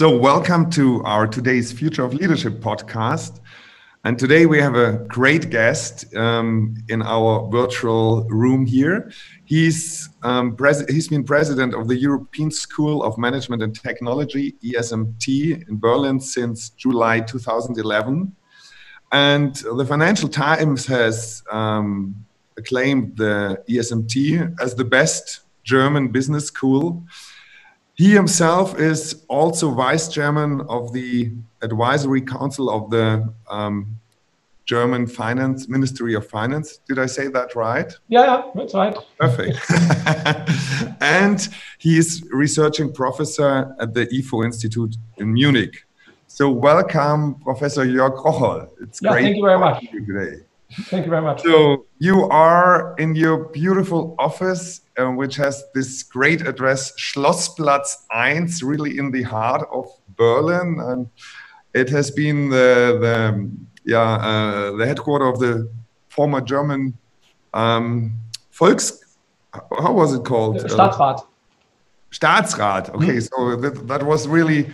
So, welcome to our today's Future of Leadership podcast. And today we have a great guest um, in our virtual room here. He's um, he's been president of the European School of Management and Technology (ESMT) in Berlin since July 2011, and the Financial Times has um, acclaimed the ESMT as the best German business school he himself is also vice chairman of the advisory council of the um, German Finance Ministry of Finance. Did I say that right? Yeah, yeah that's right. Perfect. and he is researching professor at the IFO Institute in Munich. So welcome, Professor Jörg Rocholl. It's yeah, great thank you very much. You today. Thank you very much. So you are in your beautiful office, uh, which has this great address, Schlossplatz 1, really in the heart of Berlin, and it has been the, the yeah uh, the headquarter of the former German um, Volks. How was it called? Staatsrat. Uh, Staatsrat. Okay, mm -hmm. so that, that was really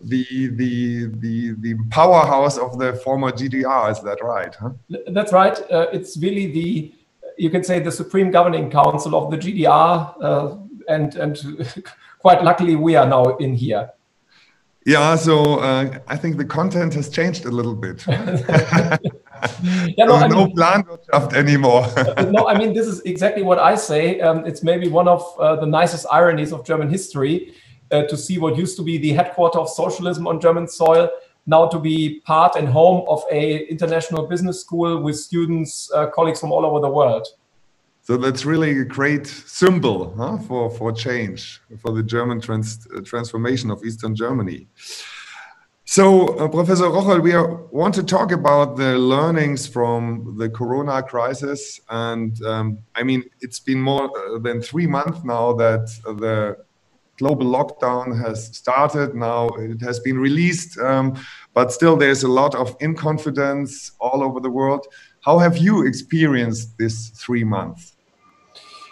the the the the powerhouse of the former GDR. Is that right? Huh? That's right. Uh, it's really the you can say the supreme governing council of the GDR, uh, and and quite luckily we are now in here. Yeah, so uh, I think the content has changed a little bit. yeah, no, no mean, Planwirtschaft anymore. no, I mean this is exactly what I say. Um, it's maybe one of uh, the nicest ironies of German history uh, to see what used to be the headquarter of socialism on German soil, now to be part and home of a international business school with students, uh, colleagues from all over the world. So that's really a great symbol huh, for, for change, for the German trans transformation of Eastern Germany. So, uh, Professor Rocholl, we are, want to talk about the learnings from the Corona crisis. And um, I mean, it's been more uh, than three months now that the global lockdown has started. Now it has been released, um, but still there's a lot of inconfidence all over the world. How have you experienced this three months?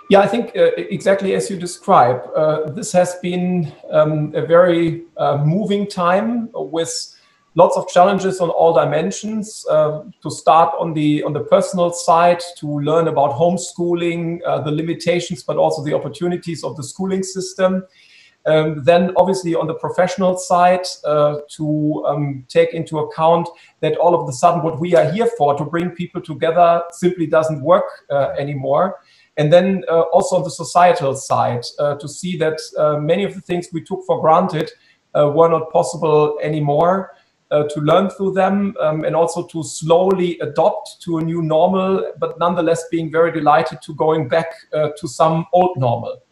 Yeah, I think uh, exactly as you describe. Uh, this has been um, a very uh, moving time with lots of challenges on all dimensions. Uh, to start on the on the personal side, to learn about homeschooling, uh, the limitations, but also the opportunities of the schooling system. Um, then, obviously, on the professional side, uh, to um, take into account that all of the sudden what we are here for, to bring people together, simply doesn't work uh, anymore. And then uh, also on the societal side, uh, to see that uh, many of the things we took for granted uh, were not possible anymore. to learn through them um, and also to slowly adopt to a new normal, but nonetheless being very delighted to going back to some old normal.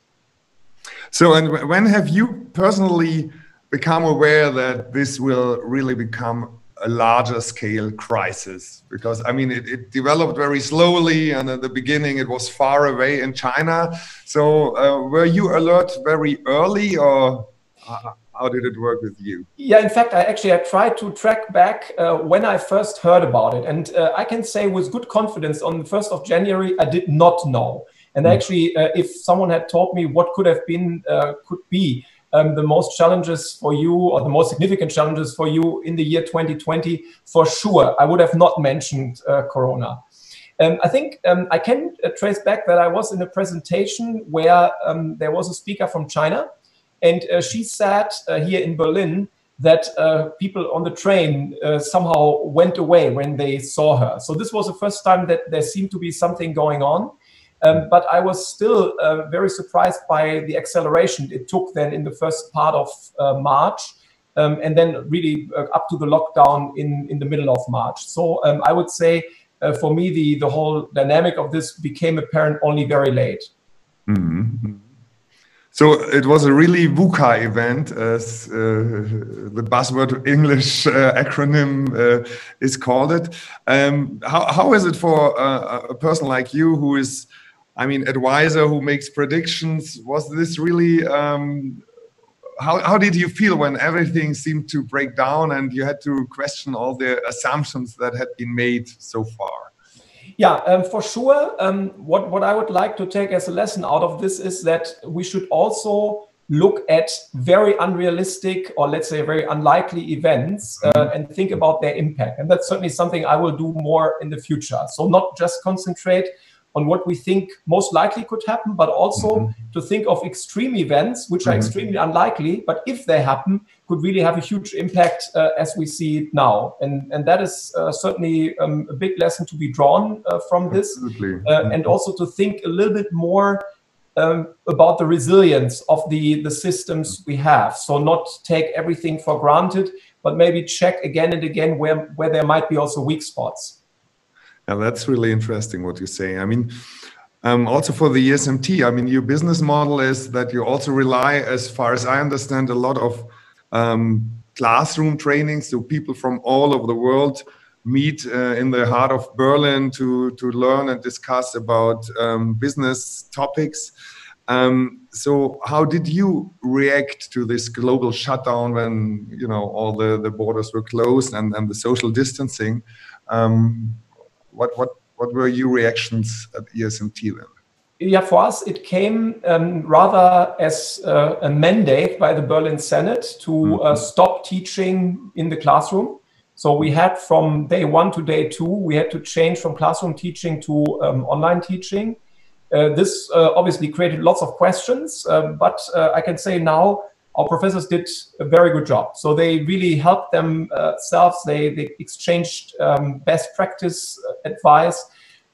So, and when have you personally become aware that this will really become a larger scale crisis? Because I mean, it, it developed very slowly, and at the beginning it was far away in China. So, uh, were you alert very early, or how did it work with you? Yeah, in fact, I actually I tried to track back uh, when I first heard about it, and uh, I can say with good confidence on the first of January I did not know. And hmm. actually, uh, if someone had told me what could have been, uh, could be um, the most challenges for you or the most significant challenges for you in the year 2020, for sure, I would have not mentioned uh, Corona. Um, I think um, I can uh, trace back that I was in a presentation where um, there was a speaker from China, and uh, she said uh, here in Berlin that uh, people on the train uh, somehow went away when they saw her. So this was the first time that there seemed to be something going on. Um, but I was still uh, very surprised by the acceleration it took then in the first part of uh, March. Um, and then really uh, up to the lockdown in, in the middle of March. So um, I would say uh, for me, the, the whole dynamic of this became apparent only very late. Mm -hmm. So it was a really VUCA event, as uh, the buzzword English uh, acronym uh, is called it. Um, how, how is it for a person like you who is I mean, advisor who makes predictions. Was this really? Um, how how did you feel when everything seemed to break down and you had to question all the assumptions that had been made so far? Yeah, um, for sure. Um, what what I would like to take as a lesson out of this is that we should also look at very unrealistic or let's say very unlikely events uh, mm-hmm. and think about their impact. And that's certainly something I will do more in the future. So not just concentrate on what we think most likely could happen, but also mm-hmm. to think of extreme events, which mm-hmm. are extremely unlikely, but if they happen, could really have a huge impact uh, as we see it now. And, and that is uh, certainly um, a big lesson to be drawn uh, from this. Uh, mm-hmm. And also to think a little bit more um, about the resilience of the, the systems we have. So not take everything for granted, but maybe check again and again where, where there might be also weak spots. Yeah, that's really interesting what you say. I mean, um, also for the ESMT, I mean, your business model is that you also rely, as far as I understand, a lot of um, classroom training. So people from all over the world meet uh, in the heart of Berlin to, to learn and discuss about um, business topics. Um, so how did you react to this global shutdown when you know all the, the borders were closed and, and the social distancing? Um, what what what were your reactions at ESMT then? Yeah, for us, it came um, rather as uh, a mandate by the Berlin Senate to mm -hmm. uh, stop teaching in the classroom. So we had from day one to day two, we had to change from classroom teaching to um, online teaching. Uh, this uh, obviously created lots of questions, uh, but uh, I can say now our professors did a very good job. So they really helped themselves. They, they exchanged um, best practice uh, advice.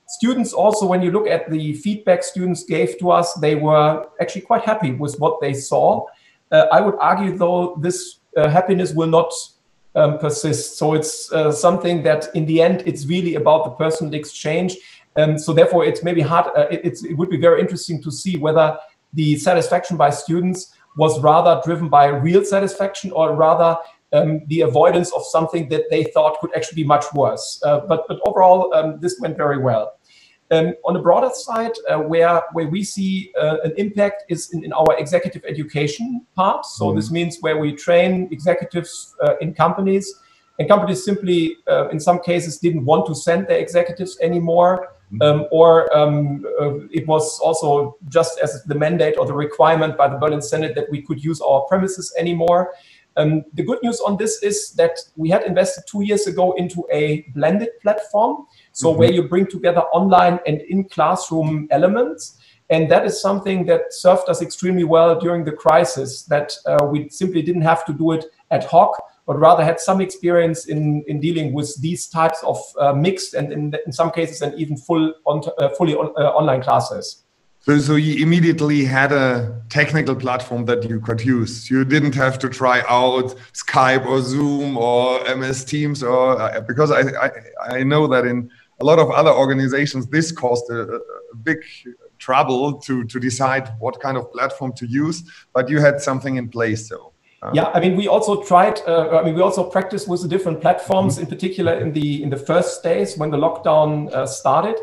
Students also, when you look at the feedback students gave to us, they were actually quite happy with what they saw. Uh, I would argue, though, this uh, happiness will not um, persist. So it's uh, something that, in the end, it's really about the personal exchange. Um, so therefore, it's maybe hard. Uh, it, it would be very interesting to see whether the satisfaction by students was rather driven by real satisfaction or rather um, the avoidance of something that they thought could actually be much worse. Uh, but, but overall, um, this went very well. Um, on the broader side, uh, where, where we see uh, an impact is in, in, our executive education part. So mm. this means where we train executives uh, in companies, and companies simply, uh, in some cases, didn't want to send their executives anymore. Mm-hmm. Um, or um, uh, it was also just as the mandate or the requirement by the Berlin Senate that we could use our premises anymore. Um, the good news on this is that we had invested two years ago into a blended platform, so mm -hmm. where you bring together online and in classroom elements. And that is something that served us extremely well during the crisis, that uh, we simply didn't have to do it ad hoc, but rather had some experience in, in dealing with these types of uh, mixed and in, in some cases and even full on, uh, fully on, uh, online classes. So, so you immediately had a technical platform that you could use. You didn't have to try out Skype or Zoom or MS Teams, or uh, because I, I, I know that in a lot of other organizations this caused a, a big trouble to to decide what kind of platform to use. But you had something in place, so. Uh, yeah, I mean, we also tried. Uh, I mean, we also practiced with the different platforms, mm-hmm. in particular in the in the first days when the lockdown uh, started.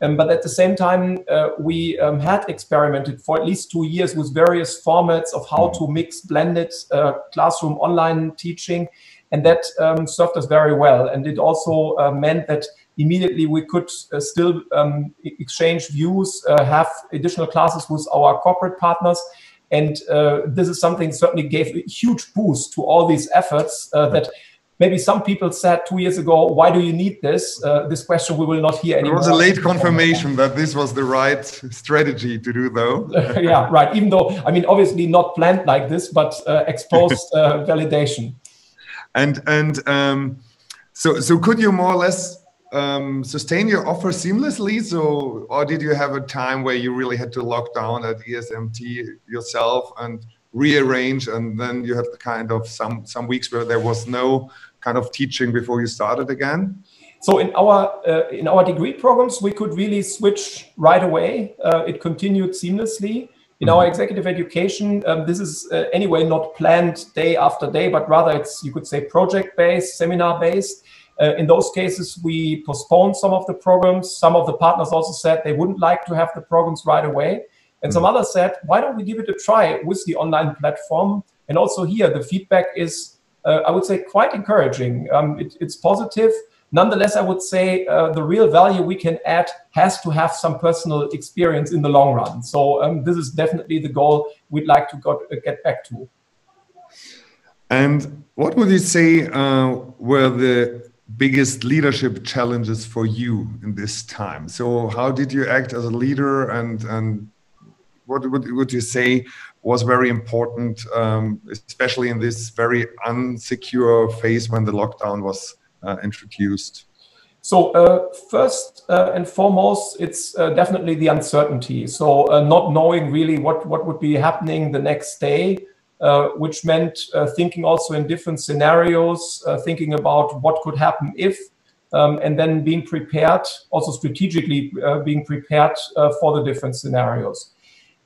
Um, but at the same time, uh, we um, had experimented for at least two years with various formats of how mm-hmm. to mix blended uh, classroom online teaching, and that um, served us very well. And it also uh, meant that immediately we could still um, exchange views, have additional classes with our corporate partners and uh, this is something certainly gave a huge boost to all these efforts uh, that maybe some people said two years ago, why do you need this? Uh, this question we will not hear anymore. There was a late confirmation that this was the right strategy to do, though. yeah, right. Even though, I mean, obviously not planned like this, but uh, exposed uh, validation. And and um, so so could you more or less um, sustain your offer seamlessly? So, or did you have a time where you really had to lock down at ESMT yourself and rearrange, and then you had the kind of some some weeks where there was no kind of teaching before you started again? So in our uh, in our degree programs, we could really switch right away. Uh, it continued seamlessly. In our mm-hmm. executive education, um, this is uh, anyway not planned day after day, but rather it's you could say project based, seminar based. Uh, in those cases, we postponed some of the programs. Some of the partners also said they wouldn't like to have the programs right away. And some mm-hmm. others said, why don't we give it a try with the online platform? And also here, the feedback is, uh, I would say, quite encouraging. Um, it, it's positive. Nonetheless, I would say uh, the real value we can add has to have some personal experience in the long run. So um, this is definitely the goal we'd like to got, uh, get back to. And what would you say uh, were the biggest leadership challenges for you in this time? So how did you act as a leader and, and what would, would you say was very important, um, especially in this very unsecure phase when the lockdown was uh, introduced? So uh, first uh, and foremost, it's uh, definitely the uncertainty. So uh, not knowing really what, what would be happening the next day, uh, which meant thinking also in different scenarios, thinking about what could happen if, um, and then being prepared, also strategically being prepared for the different scenarios.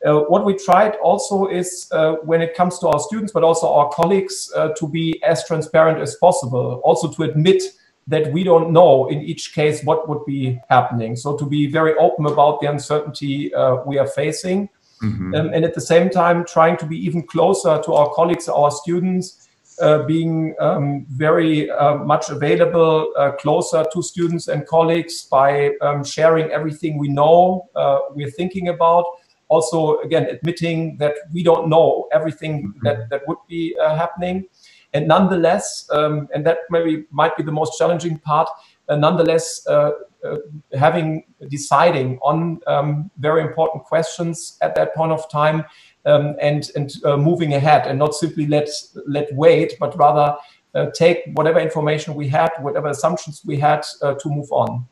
Uh, what we tried also is uh, when it comes to our students, but also our colleagues, uh, to be as transparent as possible. Also to admit that we don't know in each case what would be happening. So to be very open about the uncertainty uh, we are facing. Mm-hmm. Um, and at the same time, trying to be even closer to our colleagues, our students, uh, being um, very uh, much available, closer to students and colleagues by um, sharing everything we know, we're thinking about also again admitting that we don't know everything mm-hmm. that, that would be uh, happening and nonetheless um, and that maybe might be the most challenging part uh, nonetheless uh, uh having deciding on um, very important questions at that point of time um, and and uh, moving ahead and not simply let let wait but rather uh, take whatever information we had whatever assumptions we had to move on.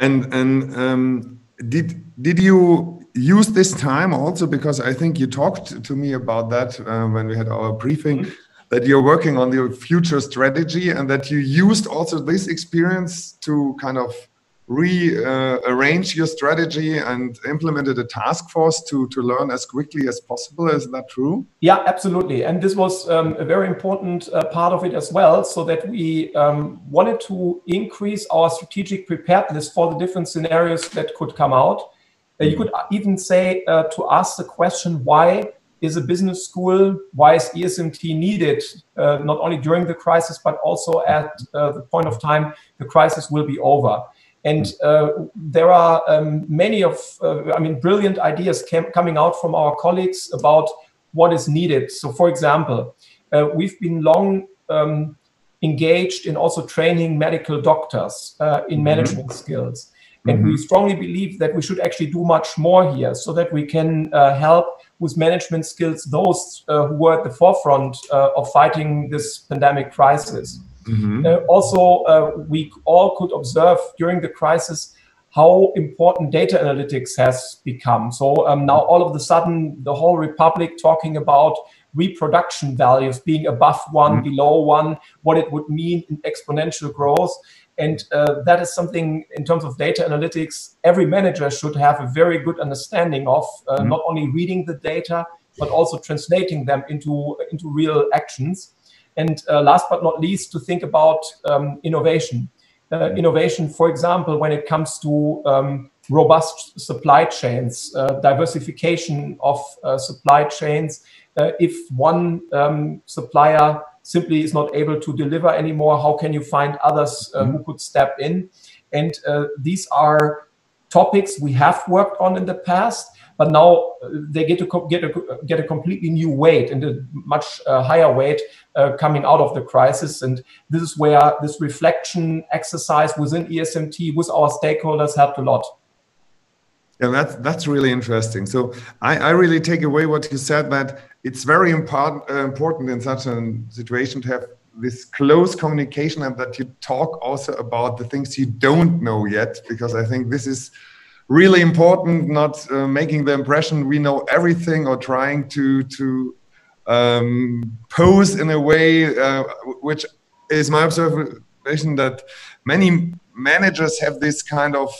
And and um, did did you use this time also? Because I think you talked to me about that uh, when we had our briefing. Mm -hmm. That you're working on your future strategy and that you used also this experience to kind of rearrange uh, your strategy and implemented a task force to, to learn as quickly as possible. Is that true? Yeah, absolutely. And this was um, a very important uh, part of it as well, so that we um, wanted to increase our strategic preparedness for the different scenarios that could come out. Uh, you could even say uh, to ask the question why is a business school, why is ESMT needed, uh, not only during the crisis, but also at uh, the point of time the crisis will be over. And uh, there are um, many of, uh, I mean, brilliant ideas came, coming out from our colleagues about what is needed. So, for example, uh, we've been long um, engaged in also training medical doctors uh, in mm-hmm. management skills. And mm-hmm. we strongly believe that we should actually do much more here so that we can uh, help with management skills those uh, who were at the forefront of fighting this pandemic crisis. Mm-hmm. Uh, also, uh, we all could observe during the crisis how important data analytics has become. So um, now all of a sudden, the whole republic talking about reproduction values being above one, mm-hmm. below one, what it would mean in exponential growth. And uh, that is something in terms of data analytics, every manager should have a very good understanding of, uh, mm-hmm. not only reading the data, but also translating them into, into real actions. And uh, last but not least, to think about um, innovation. Uh, innovation, for example, when it comes to um, robust supply chains, uh, diversification of uh, supply chains. Uh, if one um, supplier simply is not able to deliver anymore, how can you find others uh, who could step in? And these are topics we have worked on in the past but now uh, they get to get a get a completely new weight and a much uh, higher weight uh, coming out of the crisis. And this is where this reflection exercise within ESMT with our stakeholders helped a lot. Yeah, that's that's really interesting. So I, I really take away what you said that it's very important uh, important in such a situation to have this close communication and that you talk also about the things you don't know yet because I think this is really important not uh, making the impression we know everything or trying to to um, pose in a way uh, which is my observation that many managers have this kind of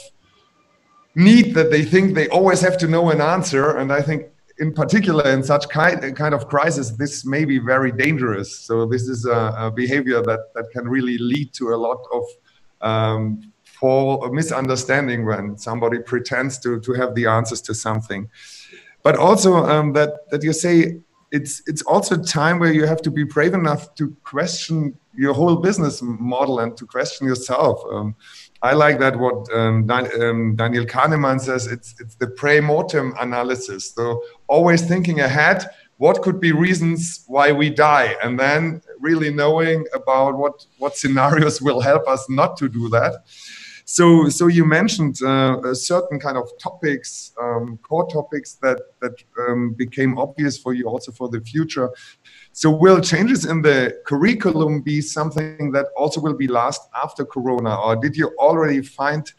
need that they think they always have to know an answer and i think in particular in such kind, kind of crisis this may be very dangerous so this is a, a behavior that, that can really lead to a lot of um, a misunderstanding when somebody pretends to, to have the answers to something. But also um, that, that you say it's, it's also a time where you have to be brave enough to question your whole business model and to question yourself. Um, I like that what um, um, Daniel Kahneman says. It's it's the pre-mortem analysis. So always thinking ahead. What could be reasons why we die, and then really knowing about what what scenarios will help us not to do that. So, so you mentioned uh, certain kind of topics, um, core topics that that um, became obvious for you also for the future. So, will changes in the curriculum be something that also will be last after Corona, or did you already find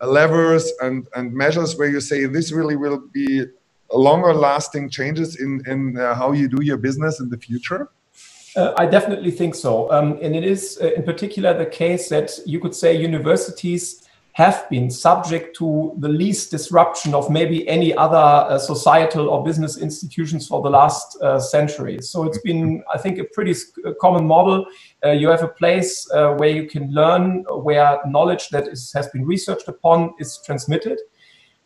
levers and and measures where you say this really will be longer lasting changes in in uh, how you do your business in the future? Uh, I definitely think so. Um, and it is uh, in particular the case that you could say universities have been subject to the least disruption of maybe any other uh, societal or business institutions for the last uh, centuries. So it's been, I think, a pretty uh, common model. Uh, you have a place where you can learn, where knowledge that is, has been researched upon is transmitted.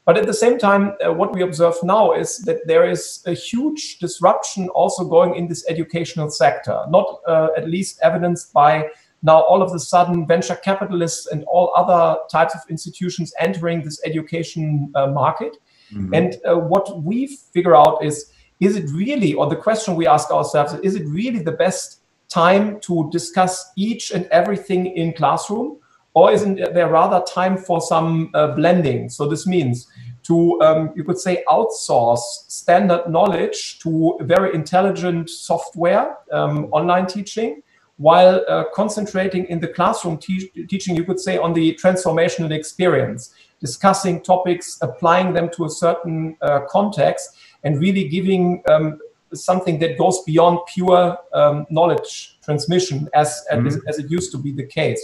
But at the same time, uh, what we observe now is that there is a huge disruption also going in this educational sector, not uh, at least evidenced by now all of a sudden venture capitalists and all other types of institutions entering this education uh, market. Mm-hmm. And uh, what we figure out is is it really, or the question we ask ourselves, is it really the best time to discuss each and everything in classroom? or isn't there rather time for some uh, blending? So this means to, um, you could say, outsource standard knowledge to very intelligent software, um, online teaching, while uh, concentrating in the classroom te teaching, you could say, on the transformational experience, discussing topics, applying them to a certain uh, context, and really giving um, something that goes beyond pure um, knowledge transmission as, mm -hmm. as, it used to be the case.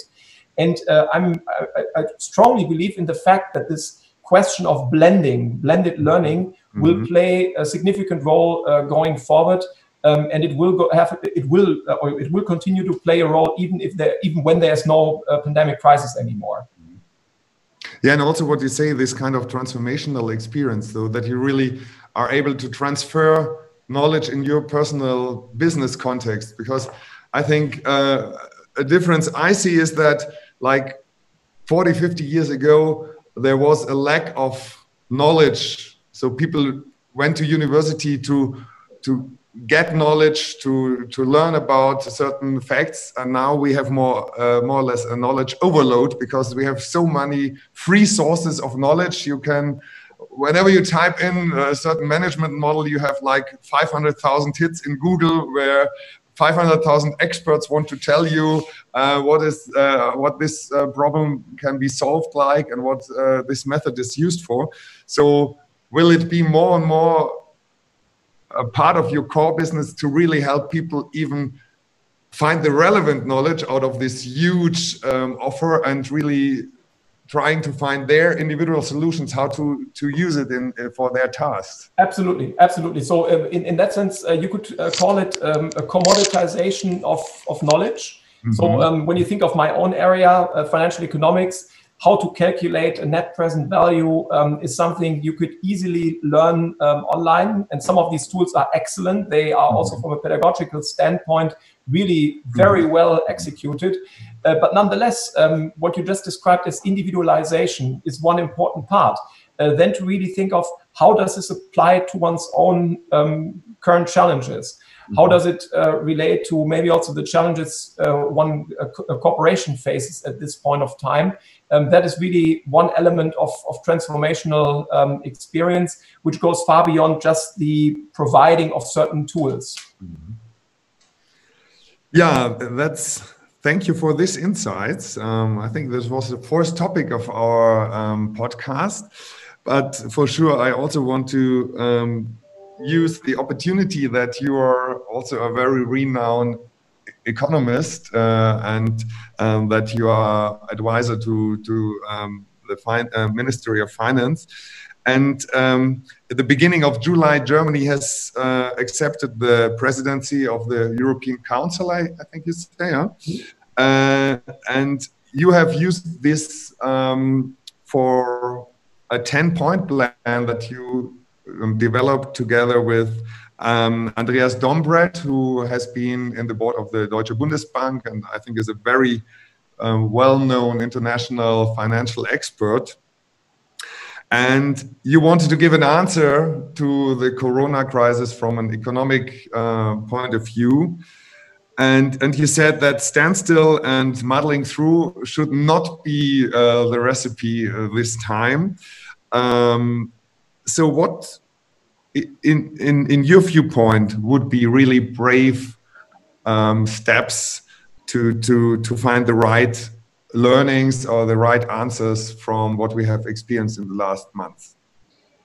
And uh, I'm, I, I, strongly believe in the fact that this question of blending, blended learning, mm-hmm. will play a significant role uh, going forward. Um, and it will go, have it will uh, or it will continue to play a role even if there even when there's no uh, pandemic crisis anymore. Yeah, and also what you say, this kind of transformational experience, though, that you really are able to transfer knowledge in your personal business context. Because I think uh, a difference I see is that like 40, 50 years ago, there was a lack of knowledge. So people went to university to, to get knowledge, to, to learn about certain facts. And now we have more, uh, more or less a knowledge overload because we have so many free sources of knowledge. You can, whenever you type in a certain management model, you have like 500,000 hits in Google where 500,000 experts want to tell you uh, what is uh, what this uh, problem can be solved like and what uh, this method is used for. So will it be more and more a part of your core business to really help people even find the relevant knowledge out of this huge um, offer and really trying to find their individual solutions how to to use it in uh, for their tasks. Absolutely absolutely. So uh, in, in that sense uh, you could uh, call it um, a commoditization of of knowledge. Mm -hmm. so um, when you think of my own area uh, financial economics how to calculate a net present value um, is something you could easily learn um, online. And some of these tools are excellent. They are also, mm-hmm. from a pedagogical standpoint, really very mm-hmm. well executed. Uh, but nonetheless, um, what you just described as individualization is one important part. Uh, then to really think of how does this apply to one's own um, current challenges? How mm-hmm. does it uh, relate to maybe also the challenges uh, one a, a corporation faces at this point of time? Um, that is really one element of, of transformational um, experience, which goes far beyond just the providing of certain tools. Mm-hmm. Yeah, that's. Thank you for this insights. Um, I think this was the first topic of our um, podcast, but for sure, I also want to um, use the opportunity that you are also a very renowned economist uh, and um, that you are advisor to to um, the fin- uh, Ministry of Finance. And um, at the beginning of July, Germany has uh, accepted the presidency of the European Council. I, I think you say, huh? Uh, and you have used this um, for a 10-point plan that you um, developed together with um, Andreas Dombret, who has been in the board of the Deutsche Bundesbank and I think is a very um, well known international financial expert. And you wanted to give an answer to the corona crisis from an economic uh, point of view. And, and you said that standstill and muddling through should not be uh, the recipe uh, this time. Um, so, what, in, in, in your viewpoint, would be really brave um, steps to, to, to find the right learnings or the right answers from what we have experienced in the last month?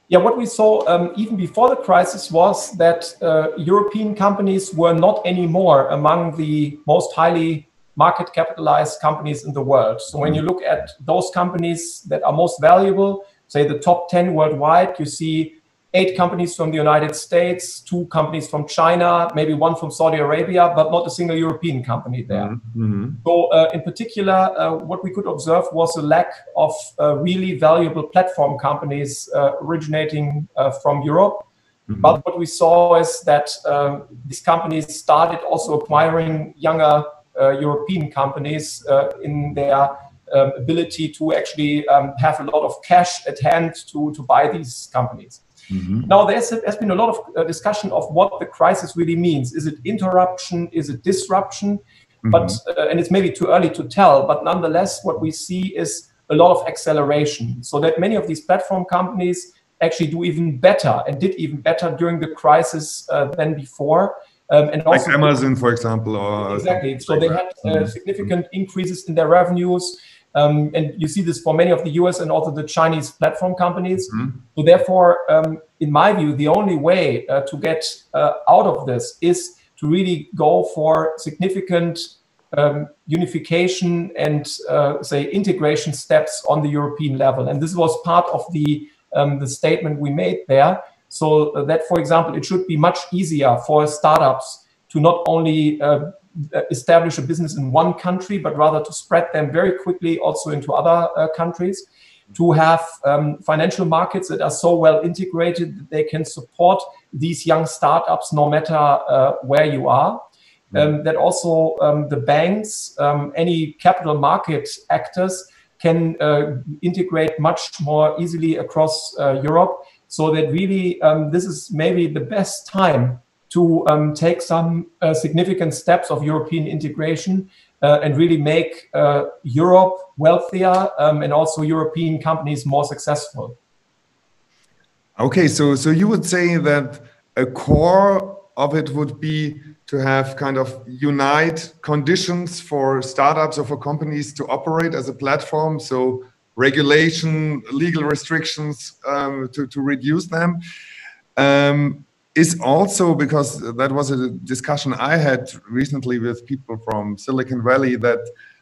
Yeah, what we saw um, even before the crisis was that uh, European companies were not anymore among the most highly market capitalized companies in the world. So when you look at those companies that are most valuable, say the top 10 worldwide, you see eight companies from the United States, two companies from China, maybe one from Saudi Arabia, but not a single European company there. Mm-hmm. mm-hmm. So, uh, in particular, uh, what we could observe was a lack of uh, really valuable platform companies uh, originating uh, from Europe. Mm-hmm. But what we saw is that um, these companies started also acquiring younger uh, European companies in their um, ability to actually um, have a lot of cash at hand to, to buy these companies. Mm-hmm. Now, there has been a lot of uh, discussion of what the crisis really means. Is it interruption? Is it disruption? Mm-hmm. But uh, and it's maybe too early to tell. But nonetheless, what we see is a lot of acceleration. So that many of these platform companies actually do even better and did even better during the crisis uh, than before. Um, and also like Amazon, for example, or exactly. So they had uh, mm-hmm. significant increases in their revenues. Um, and you see this for many of the US and also the Chinese platform companies. Mm-hmm. So, therefore, um, in my view, the only way uh, to get uh, out of this is to really go for significant um, unification and, uh, say, integration steps on the European level. And this was part of the, um, the statement we made there. So, that, for example, it should be much easier for startups to not only uh, establish a business in one country, but rather to spread them very quickly also into other uh, countries. To have um, financial markets that are so well integrated that they can support these young startups no matter uh, where you are. Mm-hmm. Um, that also um, the banks, um, any capital market actors can uh, integrate much more easily across uh, Europe. So that really, um, this is maybe the best time to um, take some uh, significant steps of European integration uh, and really make uh, Europe wealthier um, and also European companies more successful. Okay, so so you would say that a core of it would be to have kind of unite conditions for startups or for companies to operate as a platform. So regulation, legal restrictions um, to to reduce them. Um, is also because that was a discussion I had recently with people from Silicon Valley that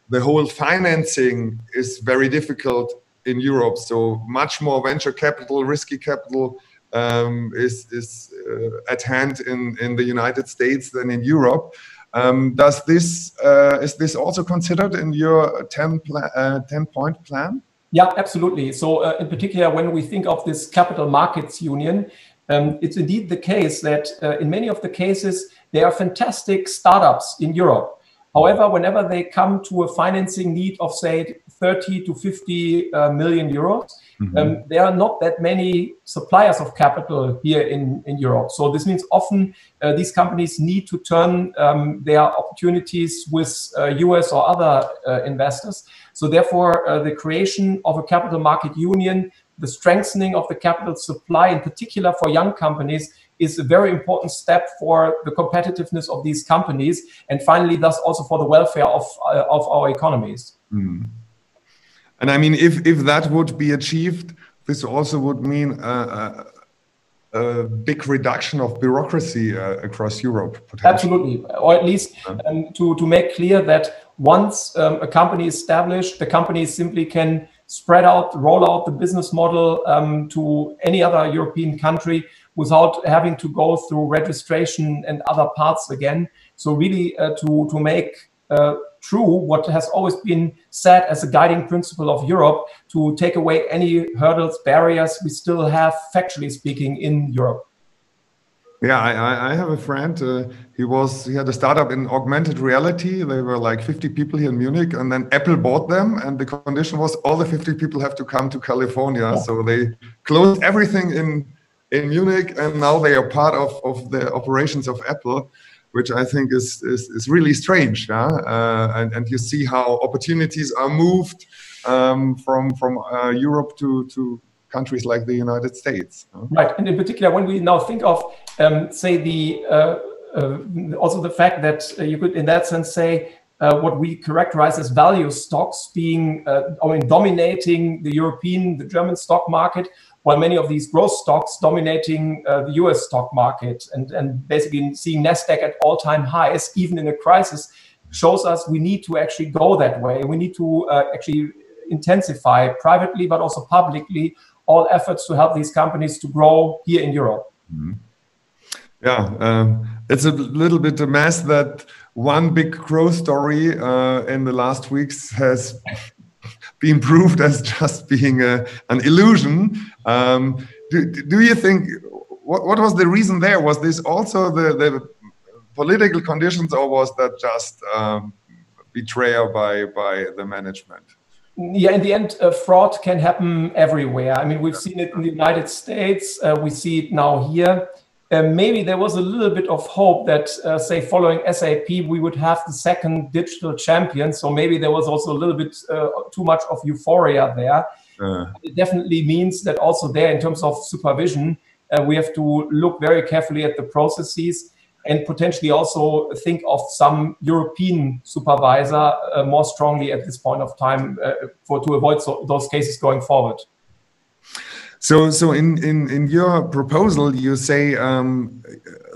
the whole financing is very difficult in Europe. So much more venture capital, risky capital um, is, is uh, at hand in, in the United States than in Europe. Um, does this uh, is this also considered in your 10, uh, 10 point plan? Yeah, absolutely. So, uh, in particular, when we think of this capital markets union, um, it's indeed the case that uh, in many of the cases, there are fantastic startups in Europe. However, whenever they come to a financing need of, say, 30 to 50 uh, million euros, mm-hmm. um, there are not that many suppliers of capital here in, in Europe. So this means often uh, these companies need to turn um, their opportunities with uh, US or other uh, investors. So therefore, uh, the creation of a capital market union the strengthening of the capital supply, in particular for young companies, is a very important step for the competitiveness of these companies, and finally, thus also for the welfare of uh, of our economies. Mm. And I mean, if if that would be achieved, this also would mean a, a, a big reduction of bureaucracy uh, across Europe. Potentially. Absolutely, or at least um, to to make clear that once um, a company is established, the company simply can spread out, roll out the business model um, to any other European country without having to go through registration and other parts again. So really uh, to, to make uh, true what has always been said as a guiding principle of Europe to take away any hurdles, barriers we still have, factually speaking, in Europe. Yeah, I, I have a friend. Uh, he was he had a startup in augmented reality. They were like 50 people here in Munich, and then Apple bought them. And the condition was all the 50 people have to come to California. So they closed everything in in Munich, and now they are part of, of the operations of Apple, which I think is is, is really strange. Yeah? Uh, and and you see how opportunities are moved um, from from uh, Europe to to countries like the United States. Right, and in particular, when we now think of, um, say, the uh, uh, also the fact that uh, you could, in that sense, say uh, what we characterize as value stocks being, uh, I mean, dominating the European, the German stock market, while many of these growth stocks dominating the U.S. stock market, and and basically seeing Nasdaq at all-time highs, even in a crisis, shows us we need to actually go that way. We need to actually intensify privately, but also publicly all efforts to help these companies to grow here in Europe. Mm-hmm. Yeah, um, it's a little bit a mess that one big growth story uh, in the last weeks has been proved as just being a, an illusion. Um, do, do you think what, what was the reason there? Was this also the, the political conditions, or was that just um, betrayal by by the management? yeah, in the end, uh, fraud can happen everywhere. I mean, we've seen it in the United States. Uh, we see it now here. Uh, maybe there was a little bit of hope that, uh, say, following SAP, we would have the second digital champion. So maybe there was also a little bit uh, too much of euphoria there. Uh. It definitely means that also there, in terms of supervision, we have to look very carefully at the processes and potentially also think of some European supervisor uh, more strongly at this point of time uh, for to avoid so, those cases going forward. So, so in, in, in your proposal, you say um,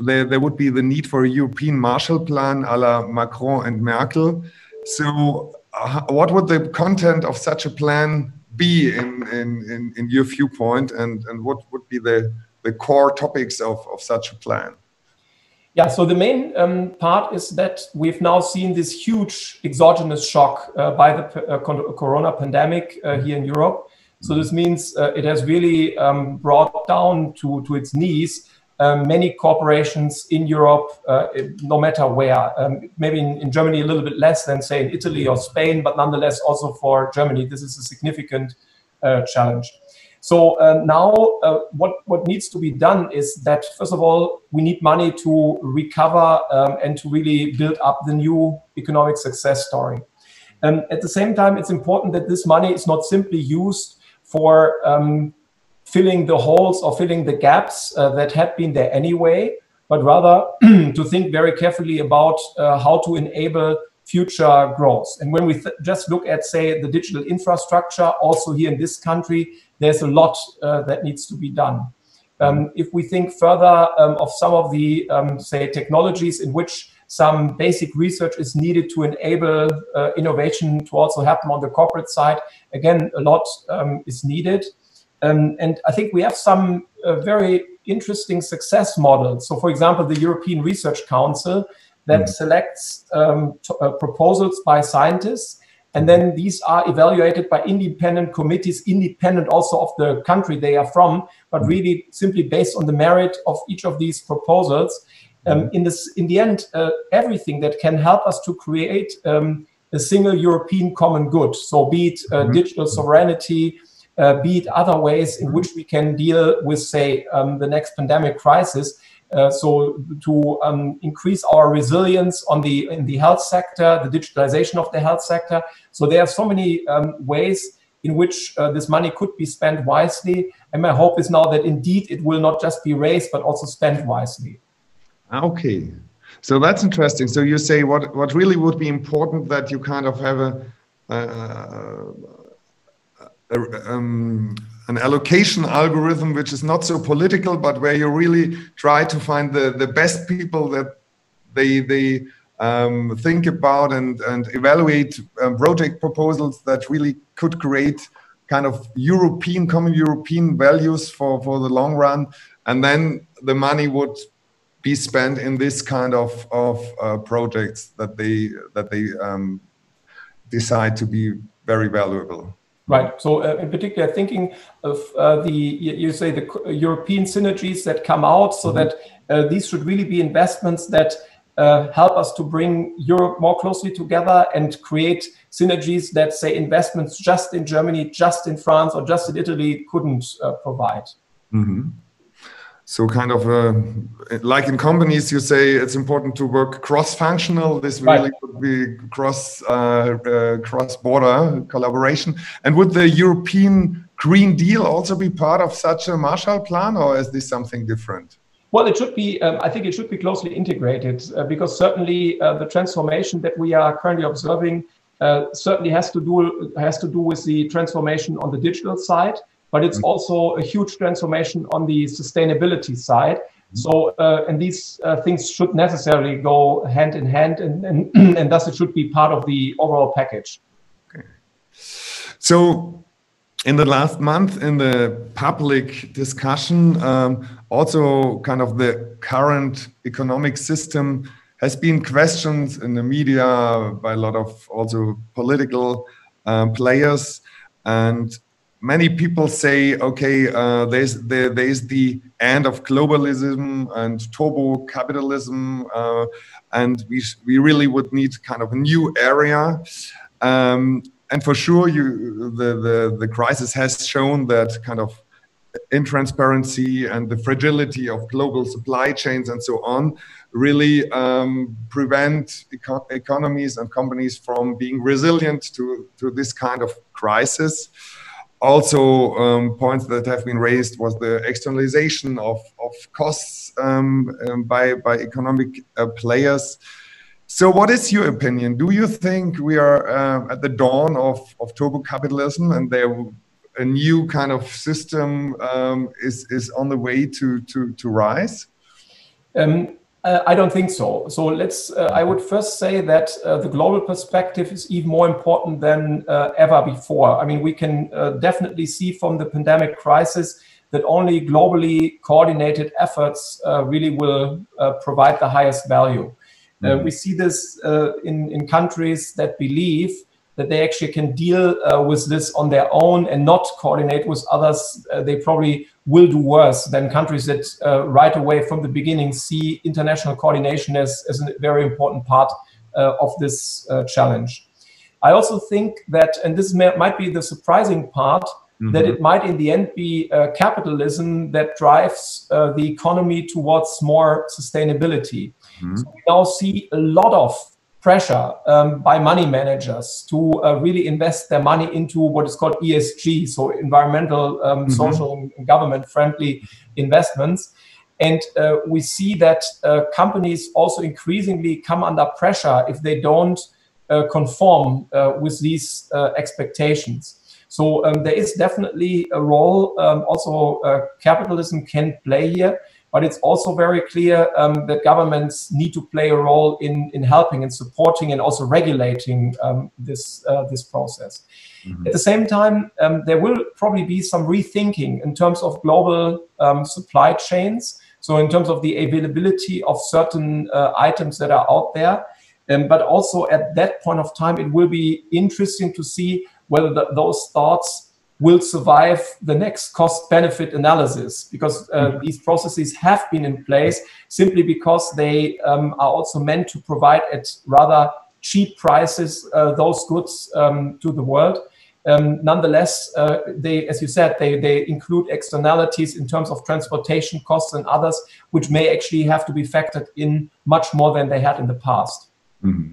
there, there would be the need for a European Marshall Plan a la Macron and Merkel. So, uh, what would the content of such a plan be in, in, in, in your viewpoint, and, and what would be the, the core topics of, of such a plan? Yeah, so the main um, part is that we've now seen this huge exogenous shock uh, by the uh, corona pandemic uh, here in Europe. So this means uh, it has really um, brought down to, to its knees um, many corporations in Europe, uh, no matter where. Um, maybe in, in, Germany a little bit less than, say, in Italy or Spain, but nonetheless also for Germany, this is a significant uh, challenge. So uh, now, uh, what what needs to be done is that first of all, we need money to recover um, and to really build up the new economic success story. And at the same time, it's important that this money is not simply used for um, filling the holes or filling the gaps uh, that had been there anyway, but rather to think very carefully about uh, how to enable future growth. And when we just look at, say, the digital infrastructure, also here in this country, there's a lot uh, that needs to be done. Um, if we think further um, of some of the, um, say, technologies in which some basic research is needed to enable uh, innovation to also happen on the corporate side, again, a lot um, is needed. Um, and I think we have some uh, very interesting success models. So, for example, the European Research Council that mm. selects um, uh, proposals by scientists and then these are evaluated by independent committees, independent also of the country they are from, but really simply based on the merit of each of these proposals. Um, in, this, in the end, uh, everything that can help us to create um, a single European common good, so be it uh, mm-hmm. digital sovereignty, uh, be it other ways in which we can deal with, say, um, the next pandemic crisis, uh, so to um, increase our resilience on the in the health sector, the digitalization of the health sector. So there are so many um, ways in which uh, this money could be spent wisely. And my hope is now that indeed it will not just be raised but also spent wisely. Okay, so that's interesting. So you say what what really would be important that you kind of have a. Uh, um, an allocation algorithm which is not so political, but where you really try to find the, the best people that they they um, think about and and evaluate um, project proposals that really could create kind of European common European values for for the long run, and then the money would be spent in this kind of of uh, projects that they that they um, decide to be very valuable. Right. So, uh, in particular, thinking of uh, the you say the European synergies that come out, so mm-hmm. that uh, these should really be investments that uh, help us to bring Europe more closely together and create synergies that, say, investments just in Germany, just in France, or just in Italy couldn't uh, provide. Mm-hmm. So, kind of uh, like in companies, you say it's important to work cross-functional. This really right. could be cross uh, uh, cross-border collaboration. And would the European Green Deal also be part of such a Marshall Plan, or is this something different? Well, it should be. Um, I think it should be closely integrated uh, because certainly uh, the transformation that we are currently observing uh, certainly has to do has to do with the transformation on the digital side but it's mm-hmm. also a huge transformation on the sustainability side. Mm-hmm. So, uh, and these uh, things should necessarily go hand in hand, and, and, and thus it should be part of the overall package. Okay. So, in the last month, in the public discussion, um, also kind of the current economic system has been questioned in the media by a lot of also political um, players. And many people say, okay, uh, there's there, there's the end of globalism and turbo capitalism, uh, and we we really would need kind of a new area. Um, and for sure, you the, the the crisis has shown that kind of intransparency and the fragility of global supply chains and so on really um, prevent eco economies and companies from being resilient to, to this kind of crisis also um, points that have been raised was the externalization of, of costs um, um, by, by economic uh, players. So what is your opinion? Do you think we are uh, at the dawn of, of turbo capitalism and there a new kind of system um, is, is on the way to, to, to rise? Um, uh, I don't think so. So let's. Uh, I would first say that uh, the global perspective is even more important than uh, ever before. I mean, we can uh, definitely see from the pandemic crisis that only globally coordinated efforts uh, really will provide the highest value. Mm-hmm. we see this in in countries that believe that they actually can deal uh, with this on their own and not coordinate with others, uh, they probably will do worse than countries that uh, right away from the beginning see international coordination as, as a very important part uh, of this uh, challenge. I also think that, and this may, might be the surprising part, mm-hmm. that it might in the end be uh, capitalism that drives the economy towards more sustainability. Mm-hmm. So we now see a lot of pressure um, by money managers to uh, really invest their money into what is called ESG, so environmental, um, mm-hmm. social, and government friendly investments. And uh, we see that uh, companies also increasingly come under pressure if they don't uh, conform uh, with these uh, expectations. So um, there is definitely a role um, also capitalism can play here but it's also very clear um, that governments need to play a role in, in helping and supporting and also regulating um, this, uh, this process. Mm-hmm. At the same time, um, there will probably be some rethinking in terms of global um, supply chains. So, in terms of the availability of certain uh, items that are out there. Um, but also at that point of time, it will be interesting to see whether the, those thoughts will survive the next cost benefit analysis because uh, mm-hmm. these processes have been in place simply because they um, are also meant to provide at rather cheap prices uh, those goods um, to the world. Um, nonetheless, uh, they, as you said, they, they include externalities in terms of transportation costs and others, which may actually have to be factored in much more than they had in the past. Mm-hmm.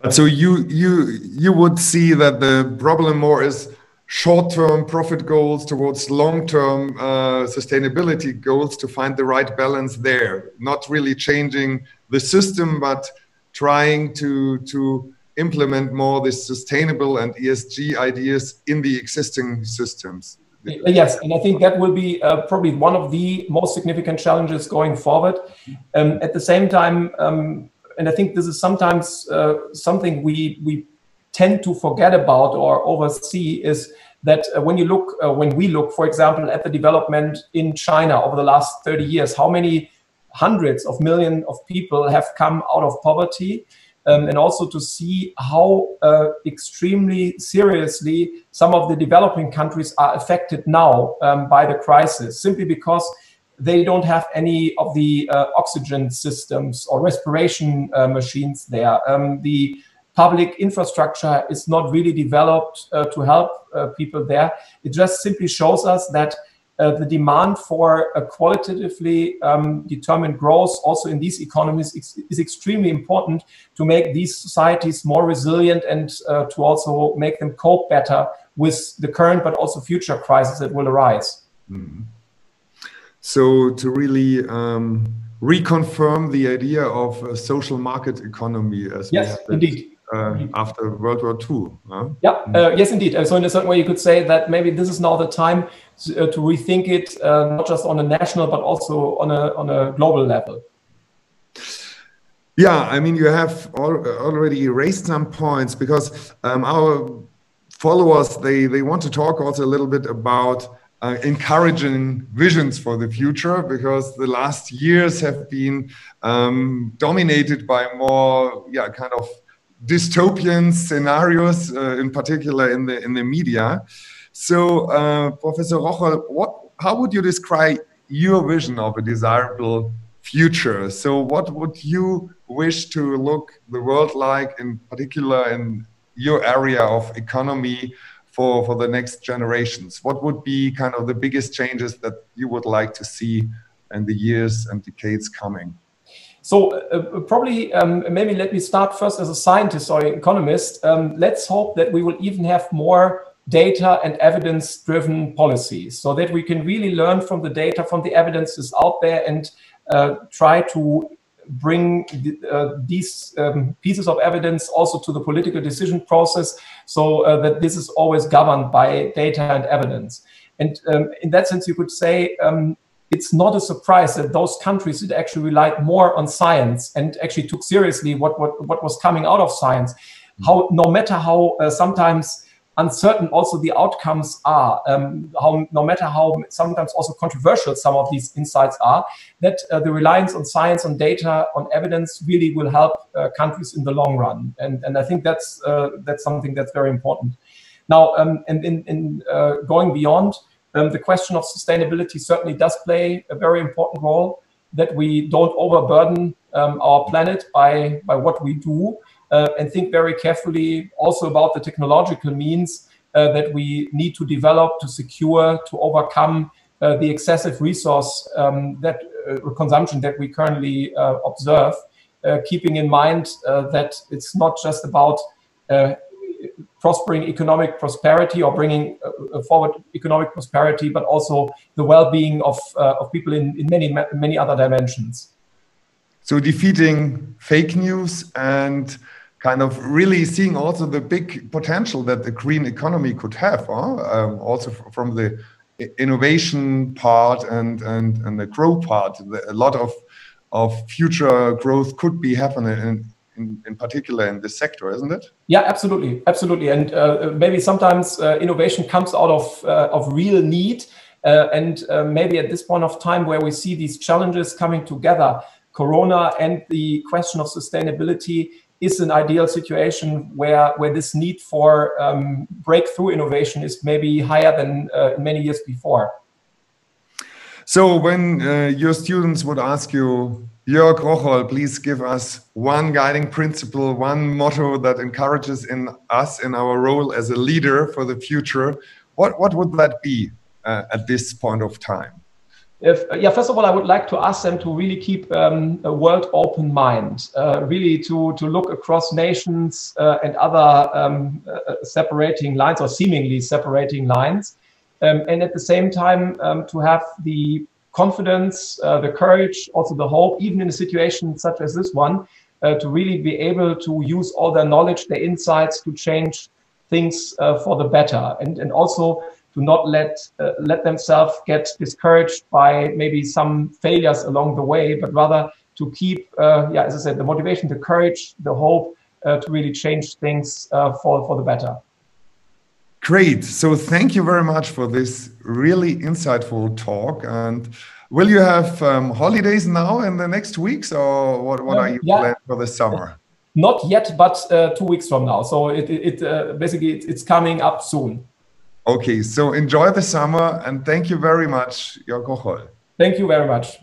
But so you you you would see that the problem more is short-term profit goals towards long-term uh, sustainability goals to find the right balance there. Not really changing the system but trying to to implement more the sustainable and esg ideas in the existing systems. Yes and i think that will be uh, probably one of the most significant challenges going forward. Um, at the same time um, and i think this is sometimes uh, something we we tend to forget about or oversee is that uh, when you look, uh, when we look, for example, at the development in China over the last 30 years, how many hundreds of millions of people have come out of poverty? um, and also to see how uh, extremely seriously some of the developing countries are affected now um, by the crisis, simply because they don't have any of the uh, oxygen systems or respiration uh, machines there. Um, the public infrastructure is not really developed uh, to help uh, people there. It just simply shows us that uh, the demand for a qualitatively um, determined growth also in these economies is, is, extremely important to make these societies more resilient and uh, to also make them cope better with the current but also future crises that will arise. Mm. So to really um, reconfirm the idea of a social market economy as yes, indeed uh, after World War II. Huh? Yeah, uh, yes, indeed. Uh, so in a certain way, you could say that maybe this is now the time to, uh, to rethink it, uh, not just on a national, but also on a on a global level. Yeah, I mean, you have al already raised some points because um, our followers they they want to talk also a little bit about uh, encouraging visions for the future because the last years have been um, dominated by more yeah kind of dystopian scenarios, uh, in particular in the in the media. So, uh, Professor Rocholl, what how would you describe your vision of a desirable future? So, what would you wish to look the world like, in particular in your area of economy? For, for the next generations, what would be kind of the biggest changes that you would like to see in the years and decades coming? So uh, probably um, maybe let me start first as a scientist or economist. Um, let's hope that we will even have more data and evidence driven policies so that we can really learn from the data, from the evidence that's out there and uh, try to bring uh, these um, pieces of evidence also to the political decision process so uh, that this is always governed by data and evidence. And um, in that sense, you could say um, it's not a surprise that those countries that actually relied more on science and actually took seriously what, what, what was coming out of science, mm. how no matter how uh, sometimes uncertain also the outcomes are, um, how no matter how sometimes also controversial some of these insights are, that uh, the reliance on science, on data, on evidence really will help uh, countries in the long run. And, and I think that's, uh, that's something that's very important. Now, um, and in, in uh, going beyond, um, the question of sustainability certainly does play a very important role, that we don't overburden um, our planet by, by what we do, uh, and think very carefully also about the technological means uh, that we need to develop to secure, to overcome uh, the excessive resource um, that uh, consumption that we currently uh, observe, uh, keeping in mind that it's not just about prospering economic prosperity or bringing uh, forward economic prosperity, but also the well-being of, uh, of people in, in many, many other dimensions. So defeating fake news and kind of really seeing also the big potential that the green economy could have, huh? um, also from the innovation part and, and, and the growth part. A lot of, of future growth could be happening in, in particular in this sector, isn't it? Yeah, absolutely, absolutely. And uh, maybe sometimes uh, innovation comes out of uh, of real need, uh, and uh, maybe at this point of time where we see these challenges coming together, Corona and the question of sustainability is an ideal situation where where this need for um, breakthrough innovation is maybe higher than uh, many years before. So when your students would ask you Jörg Rocholl, please give us one guiding principle, one motto that encourages in us in our role as a leader for the future. What, what would that be uh, at this point of time? If, yeah, first of all, I would like to ask them to really keep um, a world open mind, uh, really to, to look across nations uh, and other um, uh, separating lines or seemingly separating lines. Um, and at the same time, um, to have the confidence, uh, the courage, also the hope, even in a situation such as this one, uh, to really be able to use all their knowledge, their insights to change things uh, for the better, and and also to not let uh, let themselves get discouraged by maybe some failures along the way, but rather to keep, uh, yeah, as I said, the motivation, the courage, the hope uh, to really change things for for the better. Great. So thank you very much for this really insightful talk. And will you have um, holidays now in the next weeks, or what? What are you yeah. planning for the summer? not yet, but uh, two weeks from now. So it, it, uh, basically it, it's coming up soon. Okay, so enjoy the summer and thank you very much, Jörg. Thank you very much.